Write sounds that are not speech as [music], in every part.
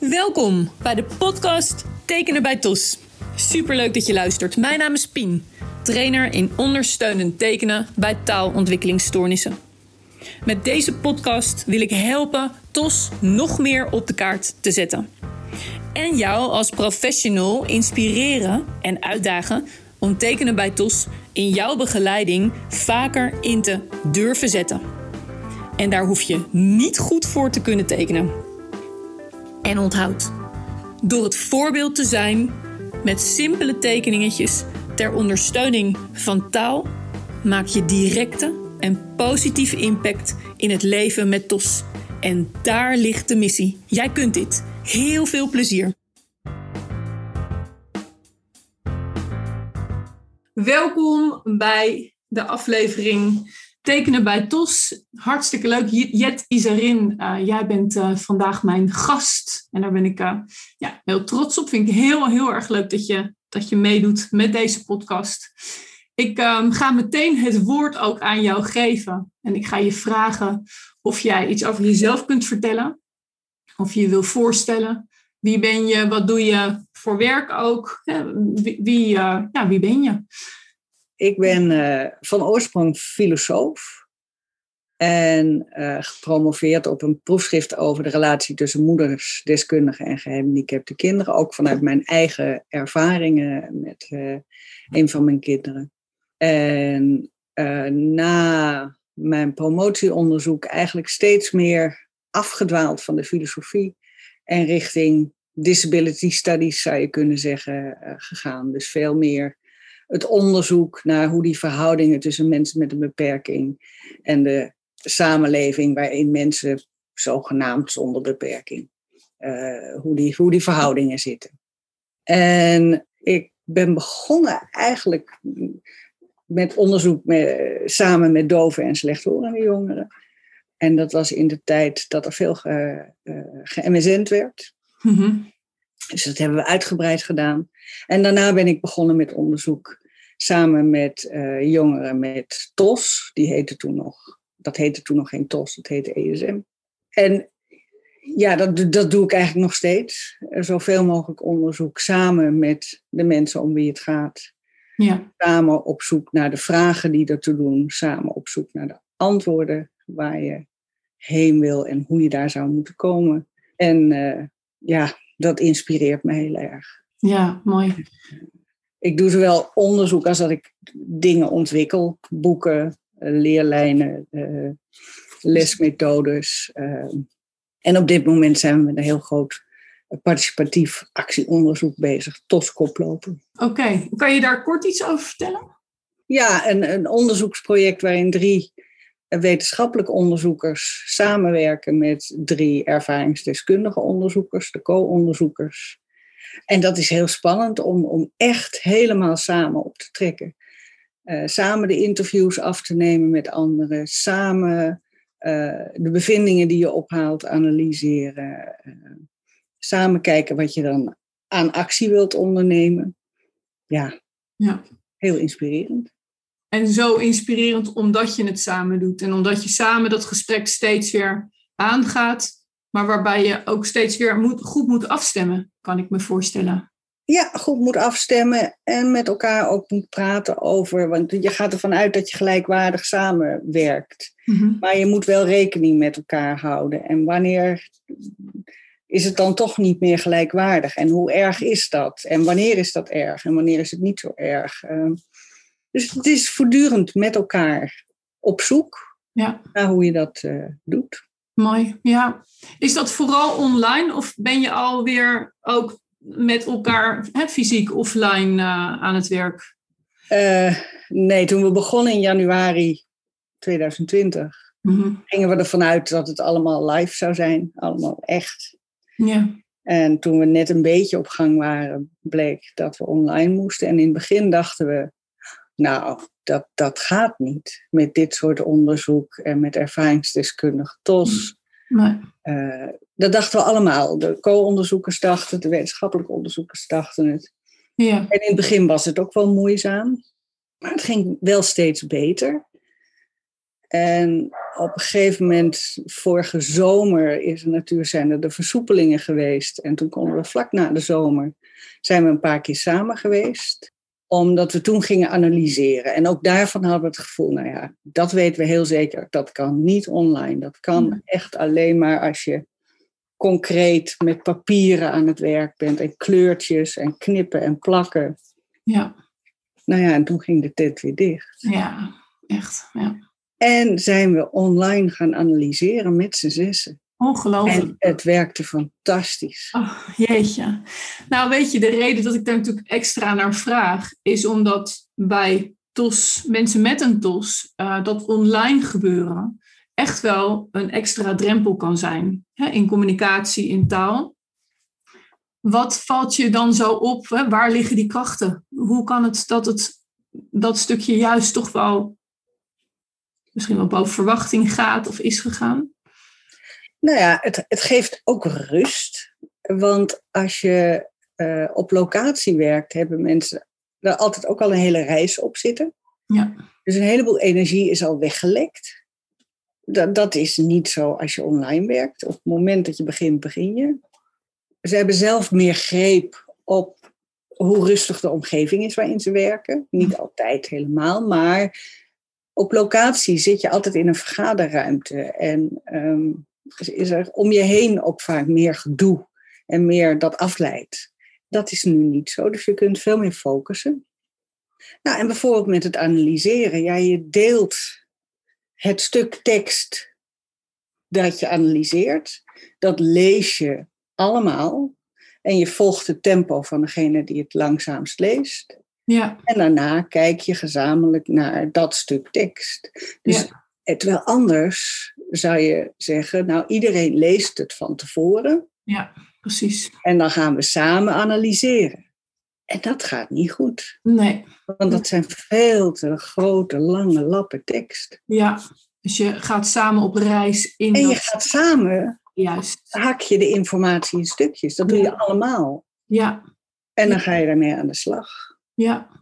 Welkom bij de podcast Tekenen bij TOS. Superleuk dat je luistert. Mijn naam is Pien, trainer in ondersteunend tekenen bij taalontwikkelingsstoornissen. Met deze podcast wil ik helpen TOS nog meer op de kaart te zetten. En jou als professional inspireren en uitdagen om tekenen bij TOS in jouw begeleiding vaker in te durven zetten. En daar hoef je niet goed voor te kunnen tekenen. En onthoud, door het voorbeeld te zijn met simpele tekeningetjes ter ondersteuning van taal, maak je directe en positieve impact in het leven met TOS. En daar ligt de missie. Jij kunt dit. Heel veel plezier. Welkom bij de aflevering Tekenen bij TOS. Hartstikke leuk. Jet Isarin, uh, jij bent uh, vandaag mijn gast. En daar ben ik uh, ja, heel trots op. Vind ik heel, heel erg leuk dat je, dat je meedoet met deze podcast. Ik um, ga meteen het woord ook aan jou geven. En ik ga je vragen of jij iets over jezelf kunt vertellen. Of je je wil voorstellen. Wie ben je? Wat doe je voor werk ook? Wie, wie, ja, wie ben je? Ik ben uh, van oorsprong filosoof en uh, gepromoveerd op een proefschrift over de relatie tussen moeders, deskundigen en gehandicapte kinderen. Ook vanuit mijn eigen ervaringen met uh, een van mijn kinderen. En na mijn promotieonderzoek eigenlijk steeds meer afgedwaald van de filosofie en richting disability studies zou je kunnen zeggen gegaan. Dus veel meer het onderzoek naar hoe die verhoudingen tussen mensen met een beperking en de samenleving waarin mensen zogenaamd zonder beperking, uh, hoe, die, hoe die verhoudingen zitten. En ik ben begonnen eigenlijk met onderzoek met, samen met doven en slechthorende jongeren. En dat was in de tijd dat er veel ge, uh, werd. Mm Dus dat hebben we uitgebreid gedaan. En daarna ben ik begonnen met onderzoek samen met uh, jongeren met TOS. Die heette toen nog, dat heette toen nog geen TOS, het heette ESM. En ja, dat, dat doe ik eigenlijk nog steeds. Zoveel mogelijk onderzoek samen met de mensen om wie het gaat. Ja. Samen op zoek naar de vragen die ertoe doen. Samen op zoek naar de antwoorden waar je heen wil en hoe je daar zou moeten komen. En uh, ja, dat inspireert me heel erg. Ja, mooi ik doe zowel onderzoek als dat ik dingen ontwikkel, boeken, eh, leerlijnen, uh, lesmethodes. Uh, en op dit moment zijn we met een heel groot participatief actieonderzoek bezig, TOS koplopen. Oké, kan je daar kort iets over vertellen? Ja, een, een onderzoeksproject waarin drie wetenschappelijke onderzoekers samenwerken met drie ervaringsdeskundige onderzoekers, de co-onderzoekers. En dat is heel spannend om, om echt helemaal samen op te trekken. Uh, samen de interviews af te nemen met anderen, samen uh, de bevindingen die je ophaalt analyseren, uh, samen kijken wat je dan aan actie wilt ondernemen. Ja, ja, heel inspirerend. En zo inspirerend omdat je het samen doet en omdat je samen dat gesprek steeds weer aangaat maar waarbij je ook steeds weer moet, goed moet afstemmen, kan ik me voorstellen. Ja, goed moet afstemmen en met elkaar ook moet praten over. Want je gaat ervan uit dat je gelijkwaardig samenwerkt. Mm Maar je moet wel rekening met elkaar houden. En wanneer is het dan toch niet meer gelijkwaardig? En hoe erg is dat? En wanneer is dat erg? En wanneer is het niet zo erg? Ehm, dus het is voortdurend met elkaar op zoek ja. naar hoe je dat uh, doet. Mooi, ja. Is dat vooral online of ben je alweer ook met elkaar hè, fysiek offline uh, aan het werk? Uh, nee, toen we begonnen in januari 2020 mm-hmm. gingen we ervan uit dat het allemaal live zou zijn, allemaal echt. Ja. En toen we net een beetje op gang waren, bleek dat we online moesten. En in het begin dachten we, nou, dat, dat gaat niet met dit soort onderzoek en met ervaringsdeskundige TOS. Nee. Uh, dat dachten we allemaal. De co-onderzoekers dachten, de wetenschappelijke onderzoekers dachten het. Ja. En in het begin was het ook wel moeizaam, maar het ging wel steeds beter. En op een gegeven moment, vorige zomer, is er natuurlijk zijn er de versoepelingen geweest. En toen konden we vlak na de zomer, zijn we een paar keer samen geweest. Omdat we toen gingen analyseren. En ook daarvan hadden we het gevoel, nou ja, dat weten we heel zeker. Dat kan niet online. Dat kan echt alleen maar als je concreet met papieren aan het werk bent. En kleurtjes en knippen en plakken. Ja. Nou ja, en toen ging de tent weer dicht. Ja, echt. Ja. En zijn we online gaan analyseren met z'n zessen. Ongelooflijk. En het werkte fantastisch. Oh, jeetje. Nou, weet je, de reden dat ik daar natuurlijk extra naar vraag, is omdat bij TOS, mensen met een TOS, uh, dat online gebeuren echt wel een extra drempel kan zijn. Hè, in communicatie, in taal. Wat valt je dan zo op? Hè? Waar liggen die krachten? Hoe kan het dat het dat stukje juist toch wel misschien wel boven verwachting gaat of is gegaan? Nou ja, het, het geeft ook rust. Want als je uh, op locatie werkt, hebben mensen er altijd ook al een hele reis op zitten. Ja. Dus een heleboel energie is al weggelekt. Dat, dat is niet zo als je online werkt. Op het moment dat je begint, begin je. Ze hebben zelf meer greep op hoe rustig de omgeving is waarin ze werken. Niet altijd helemaal, maar op locatie zit je altijd in een vergaderruimte. En um, is er om je heen ook vaak meer gedoe en meer dat afleidt. Dat is nu niet zo, dus je kunt veel meer focussen. Nou, en bijvoorbeeld met het analyseren. Ja, je deelt het stuk tekst dat je analyseert. Dat lees je allemaal. En je volgt het tempo van degene die het langzaamst leest. Ja. En daarna kijk je gezamenlijk naar dat stuk tekst. Dus ja. terwijl anders zou je zeggen, nou iedereen leest het van tevoren. Ja, precies. En dan gaan we samen analyseren. En dat gaat niet goed. Nee. Want dat zijn veel te grote, lange lappen tekst. Ja, dus je gaat samen op reis in. En je gaat samen, Juist. hak je de informatie in stukjes. Dat doe je allemaal. Ja. En dan ga je daarmee aan de slag. Ja.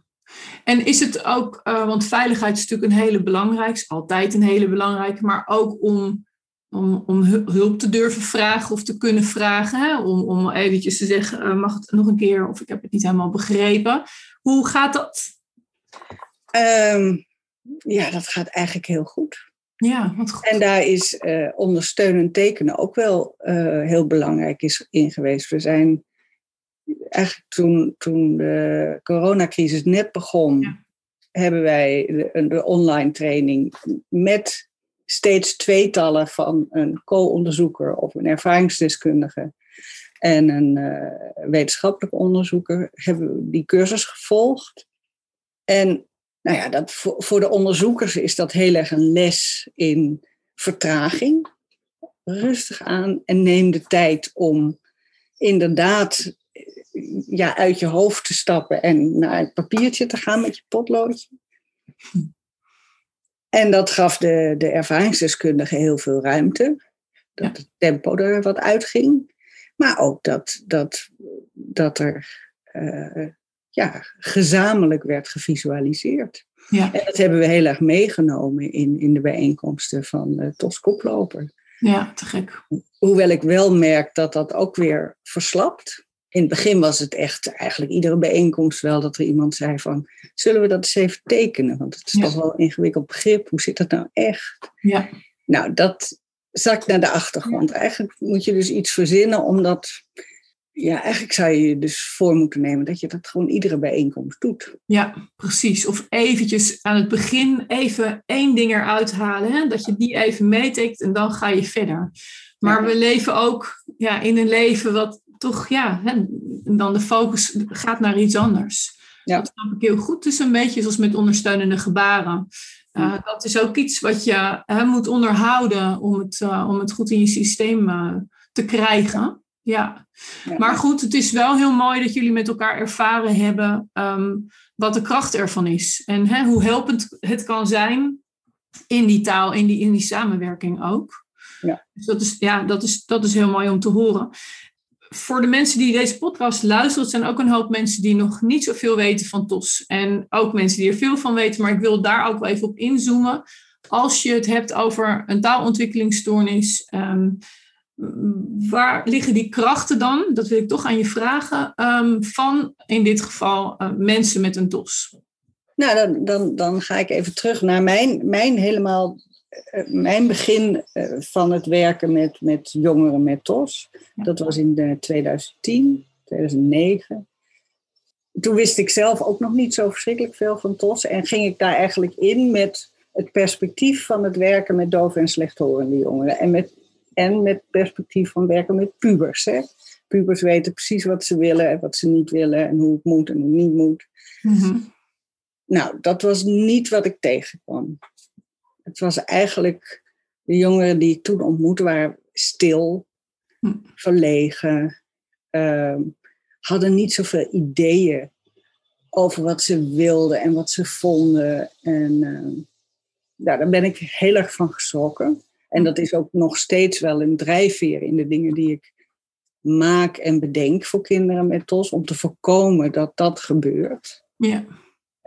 En is het ook, uh, want veiligheid is natuurlijk een hele belangrijke, altijd een hele belangrijke, maar ook om, om, om hulp te durven vragen of te kunnen vragen, hè? Om, om eventjes te zeggen, uh, mag het nog een keer of ik heb het niet helemaal begrepen. Hoe gaat dat? Um, ja, dat gaat eigenlijk heel goed. Ja, wat goed. En daar is uh, ondersteunend tekenen ook wel heel belangrijk is in geweest. We zijn eigenlijk toen, toen de coronacrisis net begon, ja. hebben wij de, de, online training met steeds tweetallen van een co-onderzoeker of een ervaringsdeskundige en een uh, wetenschappelijk onderzoeker, hebben we die cursus gevolgd. En nou ja, dat, voor, voor de onderzoekers is dat heel erg een les in vertraging. Rustig aan en neem de tijd om inderdaad ja, uit je hoofd te stappen en naar het papiertje te gaan met je potloodje. En dat gaf de, de ervaringsdeskundige heel veel ruimte. Dat ja. het tempo er wat uitging. Maar ook dat, dat, dat er uh, ja, gezamenlijk werd gevisualiseerd. Ja. En dat hebben we heel erg meegenomen in, in de bijeenkomsten van uh, Tos Koploper. Ja, te gek. Hoewel ik wel merk dat dat ook weer verslapt in het begin was het echt eigenlijk iedere bijeenkomst wel dat er iemand zei van, zullen we dat eens even tekenen? Want het is ja. toch wel een ingewikkeld begrip. Hoe zit dat nou echt? Ja. Nou, dat zakt naar de achtergrond. Eigenlijk moet je dus iets verzinnen omdat, ja, eigenlijk zou je je dus voor moeten nemen dat je dat gewoon iedere bijeenkomst doet. Ja, precies. Of eventjes aan het begin even één ding eruit halen. Hè? Dat je die even meetekent en dan ga je verder. Maar we leven ook ja, in een leven wat toch, ja, hè, dan de focus gaat naar iets anders. Ja. Dat snap ik heel goed. Is een beetje zoals met ondersteunende gebaren. Uh, dat is ook iets wat je hè, moet onderhouden om het, uh, om het goed in je systeem uh, te krijgen. Ja. Ja. maar goed, het is wel heel mooi dat jullie met elkaar ervaren hebben um, wat de kracht ervan is. En hè, hoe helpend het kan zijn in die taal, in die, in die samenwerking ook. Ja. Dus dat is, ja, dat, is, dat is heel mooi om te horen voor de mensen die deze podcast luisteren, zijn ook een hoop mensen die nog niet zoveel weten van TOS. En ook mensen die er veel van weten, maar ik wil daar ook wel even op inzoomen. als je het hebt over een taalontwikkelingsstoornis, ehm, waar liggen die krachten dan? Dat wil ik toch aan je vragen. Ehm, van in dit geval uh, mensen met een TOS. Nou, dan, dan, dan ga ik even terug naar mijn, mijn helemaal mijn begin uh, van het werken met, met jongeren met TOS. Dat was in 2010, 2009. Toen wist ik zelf ook nog niet zo verschrikkelijk veel van TOS. En ging ik daar eigenlijk in met het perspectief van het werken met dove en slechthorende jongeren. En met, en met perspectief van werken met pubers. Hè. Pubers weten precies wat ze willen en wat ze niet willen. En hoe het moet en hoe het niet moet. Mm-hmm. Nou, dat was niet wat ik tegenkwam. Het was eigenlijk de jongeren die ik toen ontmoette waren stil, hm. verlegen, uh, hadden niet zoveel ideeën over wat ze wilden en wat ze vonden. En uh, daar ben ik heel erg van geschrokken. En dat is ook nog steeds wel een drijfveer in de dingen die ik maak en bedenk voor kinderen met TOS, om te voorkomen dat dat gebeurt. Ja.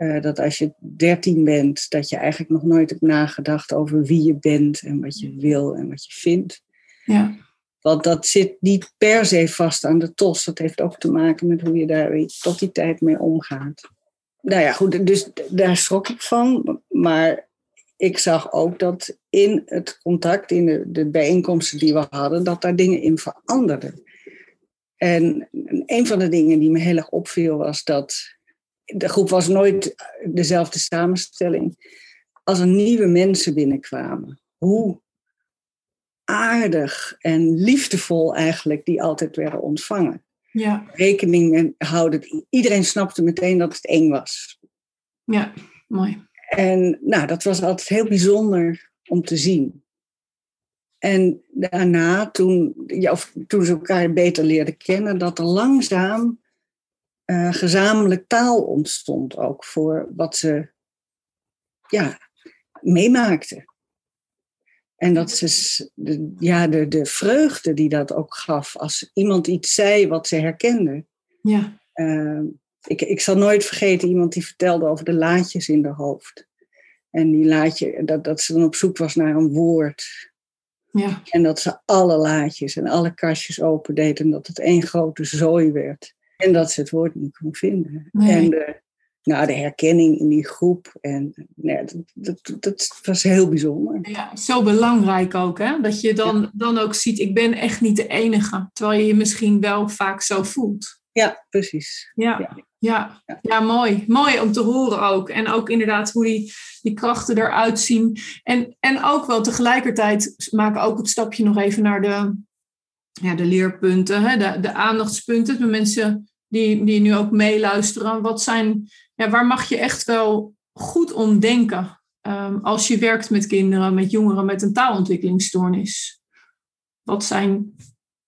Uh, dat als je dertien bent, dat je eigenlijk nog nooit hebt nagedacht over wie je bent en wat je wil en wat je vindt. Ja. Want dat zit niet per se vast aan de tos. Dat heeft ook te maken met hoe je daar tot die tijd mee omgaat. Nou ja, goed, dus daar schrok ik van. Maar ik zag ook dat in het contact, in de, de bijeenkomsten die we hadden, dat daar dingen in veranderden. En een van de dingen die me heel erg opviel was dat de groep was nooit dezelfde samenstelling. Als er nieuwe mensen binnenkwamen, hoe aardig en liefdevol eigenlijk die altijd werden ontvangen. Ja. Rekening houden. Iedereen snapte meteen dat het eng was. Ja, mooi. En nou, dat was altijd heel bijzonder om te zien. En daarna, toen, ja, of toen ze elkaar beter leerden kennen, dat er langzaam uh, gezamenlijk taal ontstond ook voor wat ze ja, meemaakten. En dat ze, de, ja, de, de vreugde die dat ook gaf als iemand iets zei wat ze herkende. Ja. Uh, ik, ik zal nooit vergeten iemand die vertelde over de laadjes in haar hoofd. En die laadje, dat, dat ze dan op zoek was naar een woord. Ja. En dat ze alle laadjes en alle kastjes opendeed en dat het één grote zooi werd. En dat ze het woord niet kon vinden. En de, nou, de herkenning in die groep. En nee, dat, dat, dat, was heel bijzonder. Ja, zo belangrijk ook, hè? Dat je dan, dan ook ziet, ik ben echt niet de enige. Terwijl je je misschien wel vaak zo voelt. Ja, precies. Ja, ja. ja. ja mooi. Mooi om te horen ook. En ook inderdaad hoe die, die krachten eruit zien. En, en ook wel tegelijkertijd maken ook het stapje nog even naar de, ja, de leerpunten, hè, de, de aandachtspunten. De mensen die, die nu ook meeluisteren. Wat zijn, ja, waar mag je echt wel goed om denken um, als je werkt met kinderen, met jongeren met een taalontwikkelingsstoornis? Wat zijn,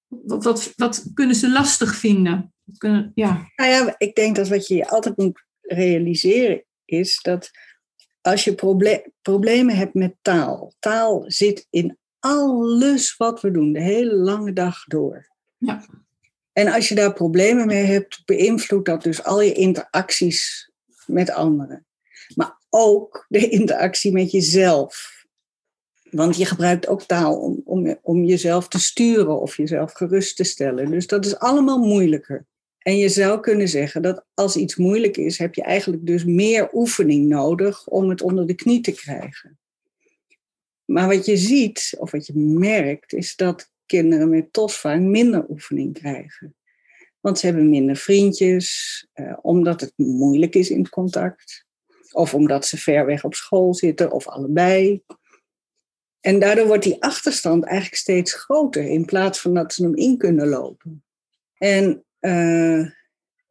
wat, wat, wat kunnen ze lastig vinden? Kunnen, ja. Nou ja, ik denk dat wat je altijd moet realiseren is dat als je proble problemen hebt met taal, taal zit in alles wat we doen, de hele lange dag door. Ja. En als je daar problemen mee hebt, beïnvloedt dat dus al je interacties met anderen. Maar ook de interactie met jezelf. Want je gebruikt ook taal om, om, om jezelf te sturen of jezelf gerust te stellen. Dus dat is allemaal moeilijker. En je zou kunnen zeggen dat als iets moeilijk is, heb je eigenlijk dus meer oefening nodig om het onder de knie te krijgen. Maar wat je ziet, of wat je merkt, is dat kinderen met TOS vaak minder oefening krijgen. Want ze hebben minder vriendjes, eh, omdat het moeilijk is in contact. Of omdat ze ver weg op school zitten, of allebei. En daardoor wordt die achterstand eigenlijk steeds groter, in plaats van dat ze hem in kunnen lopen. En uh,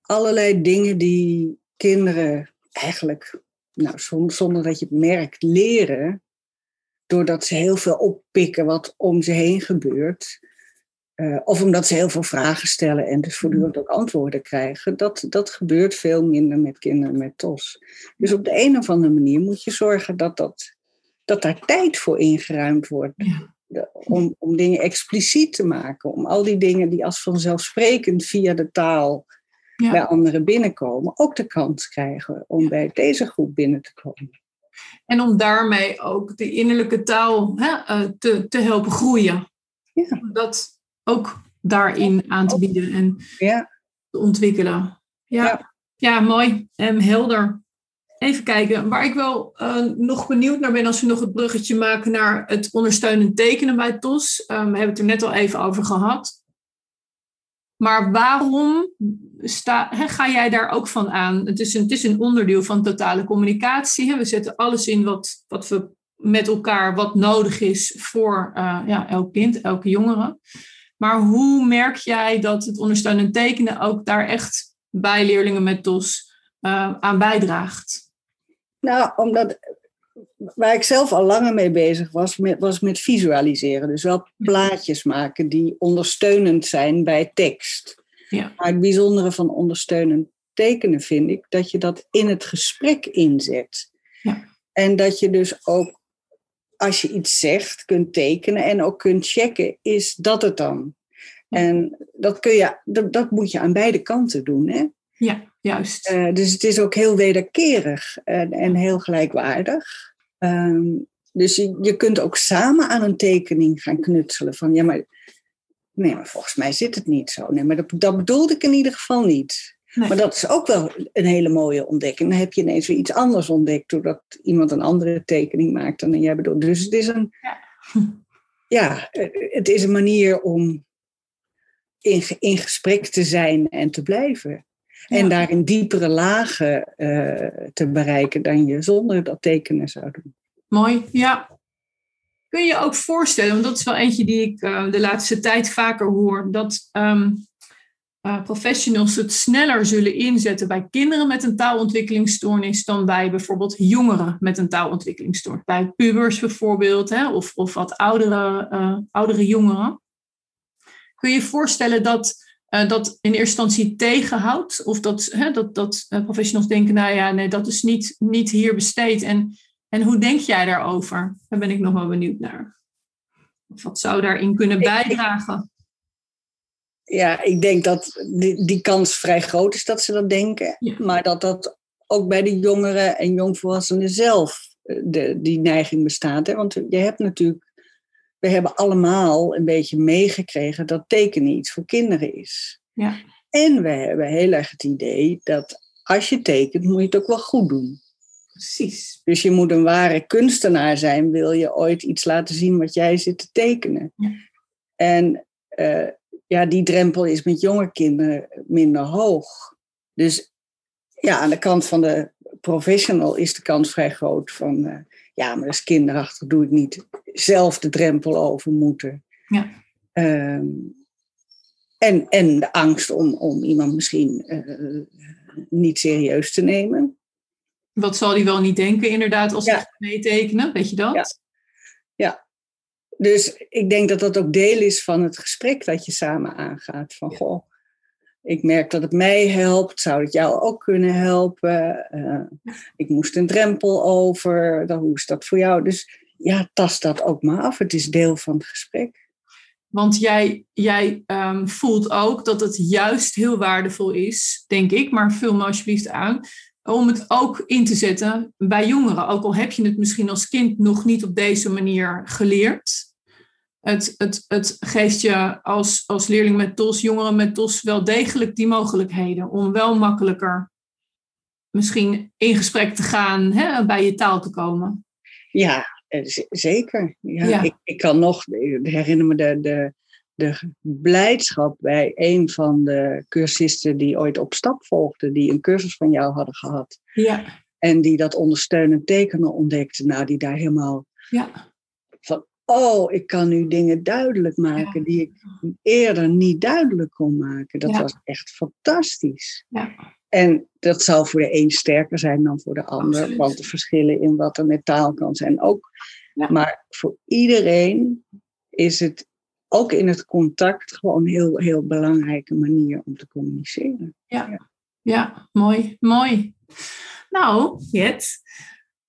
allerlei dingen die kinderen eigenlijk, nou, zonder dat je het merkt, leren, doordat ze heel veel oppikken wat om ze heen gebeurt. Uh, of omdat ze heel veel vragen stellen en dus voortdurend ook antwoorden krijgen. Dat, dat gebeurt veel minder met kinderen met TOS. Dus op de een of andere manier moet je zorgen dat, dat, dat daar tijd voor ingeruimd wordt. om, om dingen expliciet te maken. Om al die dingen die als vanzelfsprekend via de taal bij anderen binnenkomen, ook de kans krijgen om bij deze groep binnen te komen. En om daarmee ook de innerlijke taal hè, eh, te, te helpen groeien. Ja. Dat ook daarin aan te bieden en Ja. te ontwikkelen. Ja, ja. Ja. mooi en helder. Even kijken, waar ik wel eh, nog benieuwd naar ben als we nog het bruggetje maken naar het ondersteunend tekenen bij TOS. Um, we hebben het er net al even over gehad. Maar waarom ga jij daar ook van aan? Het is een, het is een onderdeel van totale communicatie. We zetten alles in wat, wat we met elkaar, wat nodig is voor uh, ja, elk kind, elke jongere. Maar hoe merk jij dat het ondersteunend tekenen ook daar echt bij leerlingen met TOS uh, aan bijdraagt? Nou, omdat waar ik zelf al langer mee bezig was, met, was met visualiseren. Dus wel plaatjes maken die ondersteunend zijn bij tekst. Ja. Maar het bijzondere van ondersteunend tekenen vind ik dat je dat in het gesprek inzet. Ja. En dat je dus ook, als je iets zegt, kunt tekenen en ook kunt checken, is dat het dan? Ja. En dat, kun je, dat, dat moet je aan beide kanten doen. Hè? Ja, juist. Uh, dus het is ook heel wederkerig en, en heel gelijkwaardig. Um, dus je, je kunt ook samen aan een tekening gaan knutselen. Van ja, maar, nee, maar volgens mij zit het niet zo. Nee, maar dat, dat bedoelde ik in ieder geval niet. Nee. Maar dat is ook wel een hele mooie ontdekking. Dan heb je ineens weer iets anders ontdekt. Doordat iemand een andere tekening maakt dan jij bedoelt. Dus het is een, Ja. ja, het is een manier om in, in gesprek te zijn en te blijven. En Ja. daarin diepere lagen uh, te bereiken dan je zonder dat tekenen zou doen. Mooi, ja. Kun je ook voorstellen, want dat is wel eentje die ik uh, de laatste tijd vaker hoor, dat um, uh, professionals het sneller zullen inzetten bij kinderen met een taalontwikkelingsstoornis dan bij bijvoorbeeld jongeren met een taalontwikkelingsstoornis. Bij pubers bijvoorbeeld, hè, of, of wat oudere, oudere jongeren. Kun je je voorstellen dat uh, dat in eerste instantie tegenhoudt. Of dat, hè, dat, dat uh, professionals denken, nou ja, nee, dat is niet, niet hier besteed. En, en hoe denk jij daarover? Daar ben ik nog wel benieuwd naar. Of wat zou daarin kunnen bijdragen? Ja, ik denk dat die, die kans vrij groot is dat ze dat denken. Ja. Maar dat dat ook bij de jongeren en jongvolwassenen zelf eh, de, die neiging bestaat. Hè? Want je hebt natuurlijk we hebben allemaal een beetje meegekregen dat tekenen iets voor kinderen is. Ja. En we hebben heel erg het idee dat als je tekent, moet je het ook wel goed doen. Precies. Dus je moet een ware kunstenaar zijn, wil je ooit iets laten zien wat jij zit te tekenen. Ja. En uh, ja, die drempel is met jonge kinderen minder hoog. Dus ja, aan de kant van de professional is de kans vrij groot van... Uh, ja, maar dat is kinderachtig, doe ik niet. Zelf de drempel over moeten. Ja. Um, en, en de angst om, om iemand misschien uh, niet serieus te nemen. Wat zal die wel niet denken, inderdaad, als Ja. ze meetekenen? Weet je dat? Ja. Ja. Dus ik denk dat dat ook deel is van het gesprek dat je samen aangaat. Van goh, ik merk dat het mij helpt, zou het jou ook kunnen helpen? Uh, ik moest een drempel over, dan, hoe is dat voor jou? Dus ja, tast dat ook maar af. Het is deel van het gesprek. Want jij, jij um, voelt ook dat het juist heel waardevol is, denk ik, maar vul me alsjeblieft aan, om het ook in te zetten bij jongeren. Ook al heb je het misschien als kind nog niet op deze manier geleerd. Het, het, het geeft je als, als leerling met TOS, jongeren met TOS, wel degelijk die mogelijkheden om wel makkelijker misschien in gesprek te gaan, hè, bij je taal te komen. Ja, zeker. Ja, Ja. Ik, ik kan nog, ik herinner me de, de, de blijdschap bij een van de cursisten die ooit op stap volgde, die een cursus van jou hadden gehad. Ja, En die dat ondersteunend tekenen ontdekte. Nou, die daar helemaal ja, oh, ik kan nu dingen duidelijk maken die ik eerder niet duidelijk kon maken. Dat Ja. was echt fantastisch. ja, En dat zal voor de een sterker zijn dan voor de ander, Absoluut. want de verschillen in wat er met taal kan zijn ook. Ja. Maar voor iedereen is het ook in het contact gewoon een heel, heel belangrijke manier om te communiceren. ja, mooi, mooi. Nou, Jet,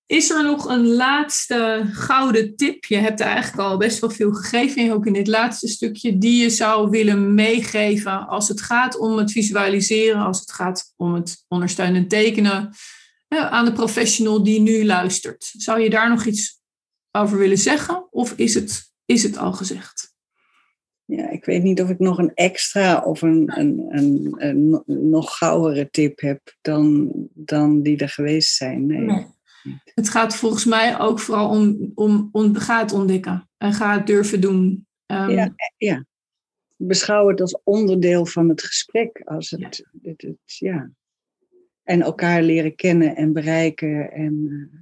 is er nog een laatste gouden tip? Je hebt eigenlijk al best wel veel gegeven, ook in dit laatste stukje, die je zou willen meegeven als het gaat om het visualiseren, als het gaat om het ondersteunend tekenen. aan de professional die nu luistert. Zou je daar nog iets over willen zeggen? Of is het, is het al gezegd? Ja, ik weet niet of ik nog een extra of een, een, een, een nog gauwere tip heb dan, dan die er geweest zijn. Nee. Het gaat volgens mij ook vooral om, om, om ga het ontdekken en ga het durven doen. Um, ja, ja, beschouw het als onderdeel van het gesprek. Als het, ja. Het, het, ja. En elkaar leren kennen en bereiken. En, uh,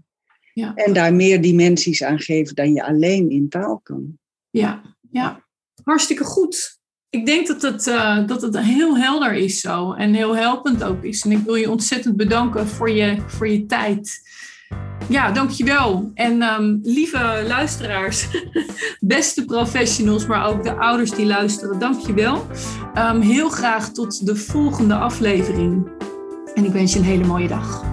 ja. en daar meer dimensies aan geven dan je alleen in taal kan. Ja, ja. hartstikke goed. Ik denk dat het, uh, dat het heel helder is zo. En heel helpend ook is. En ik wil je ontzettend bedanken voor je, voor je tijd. Ja, dankjewel. En um, lieve luisteraars, [laughs] beste professionals, maar ook de ouders die luisteren, dankjewel. Um, heel graag tot de volgende aflevering. En ik wens je een hele mooie dag.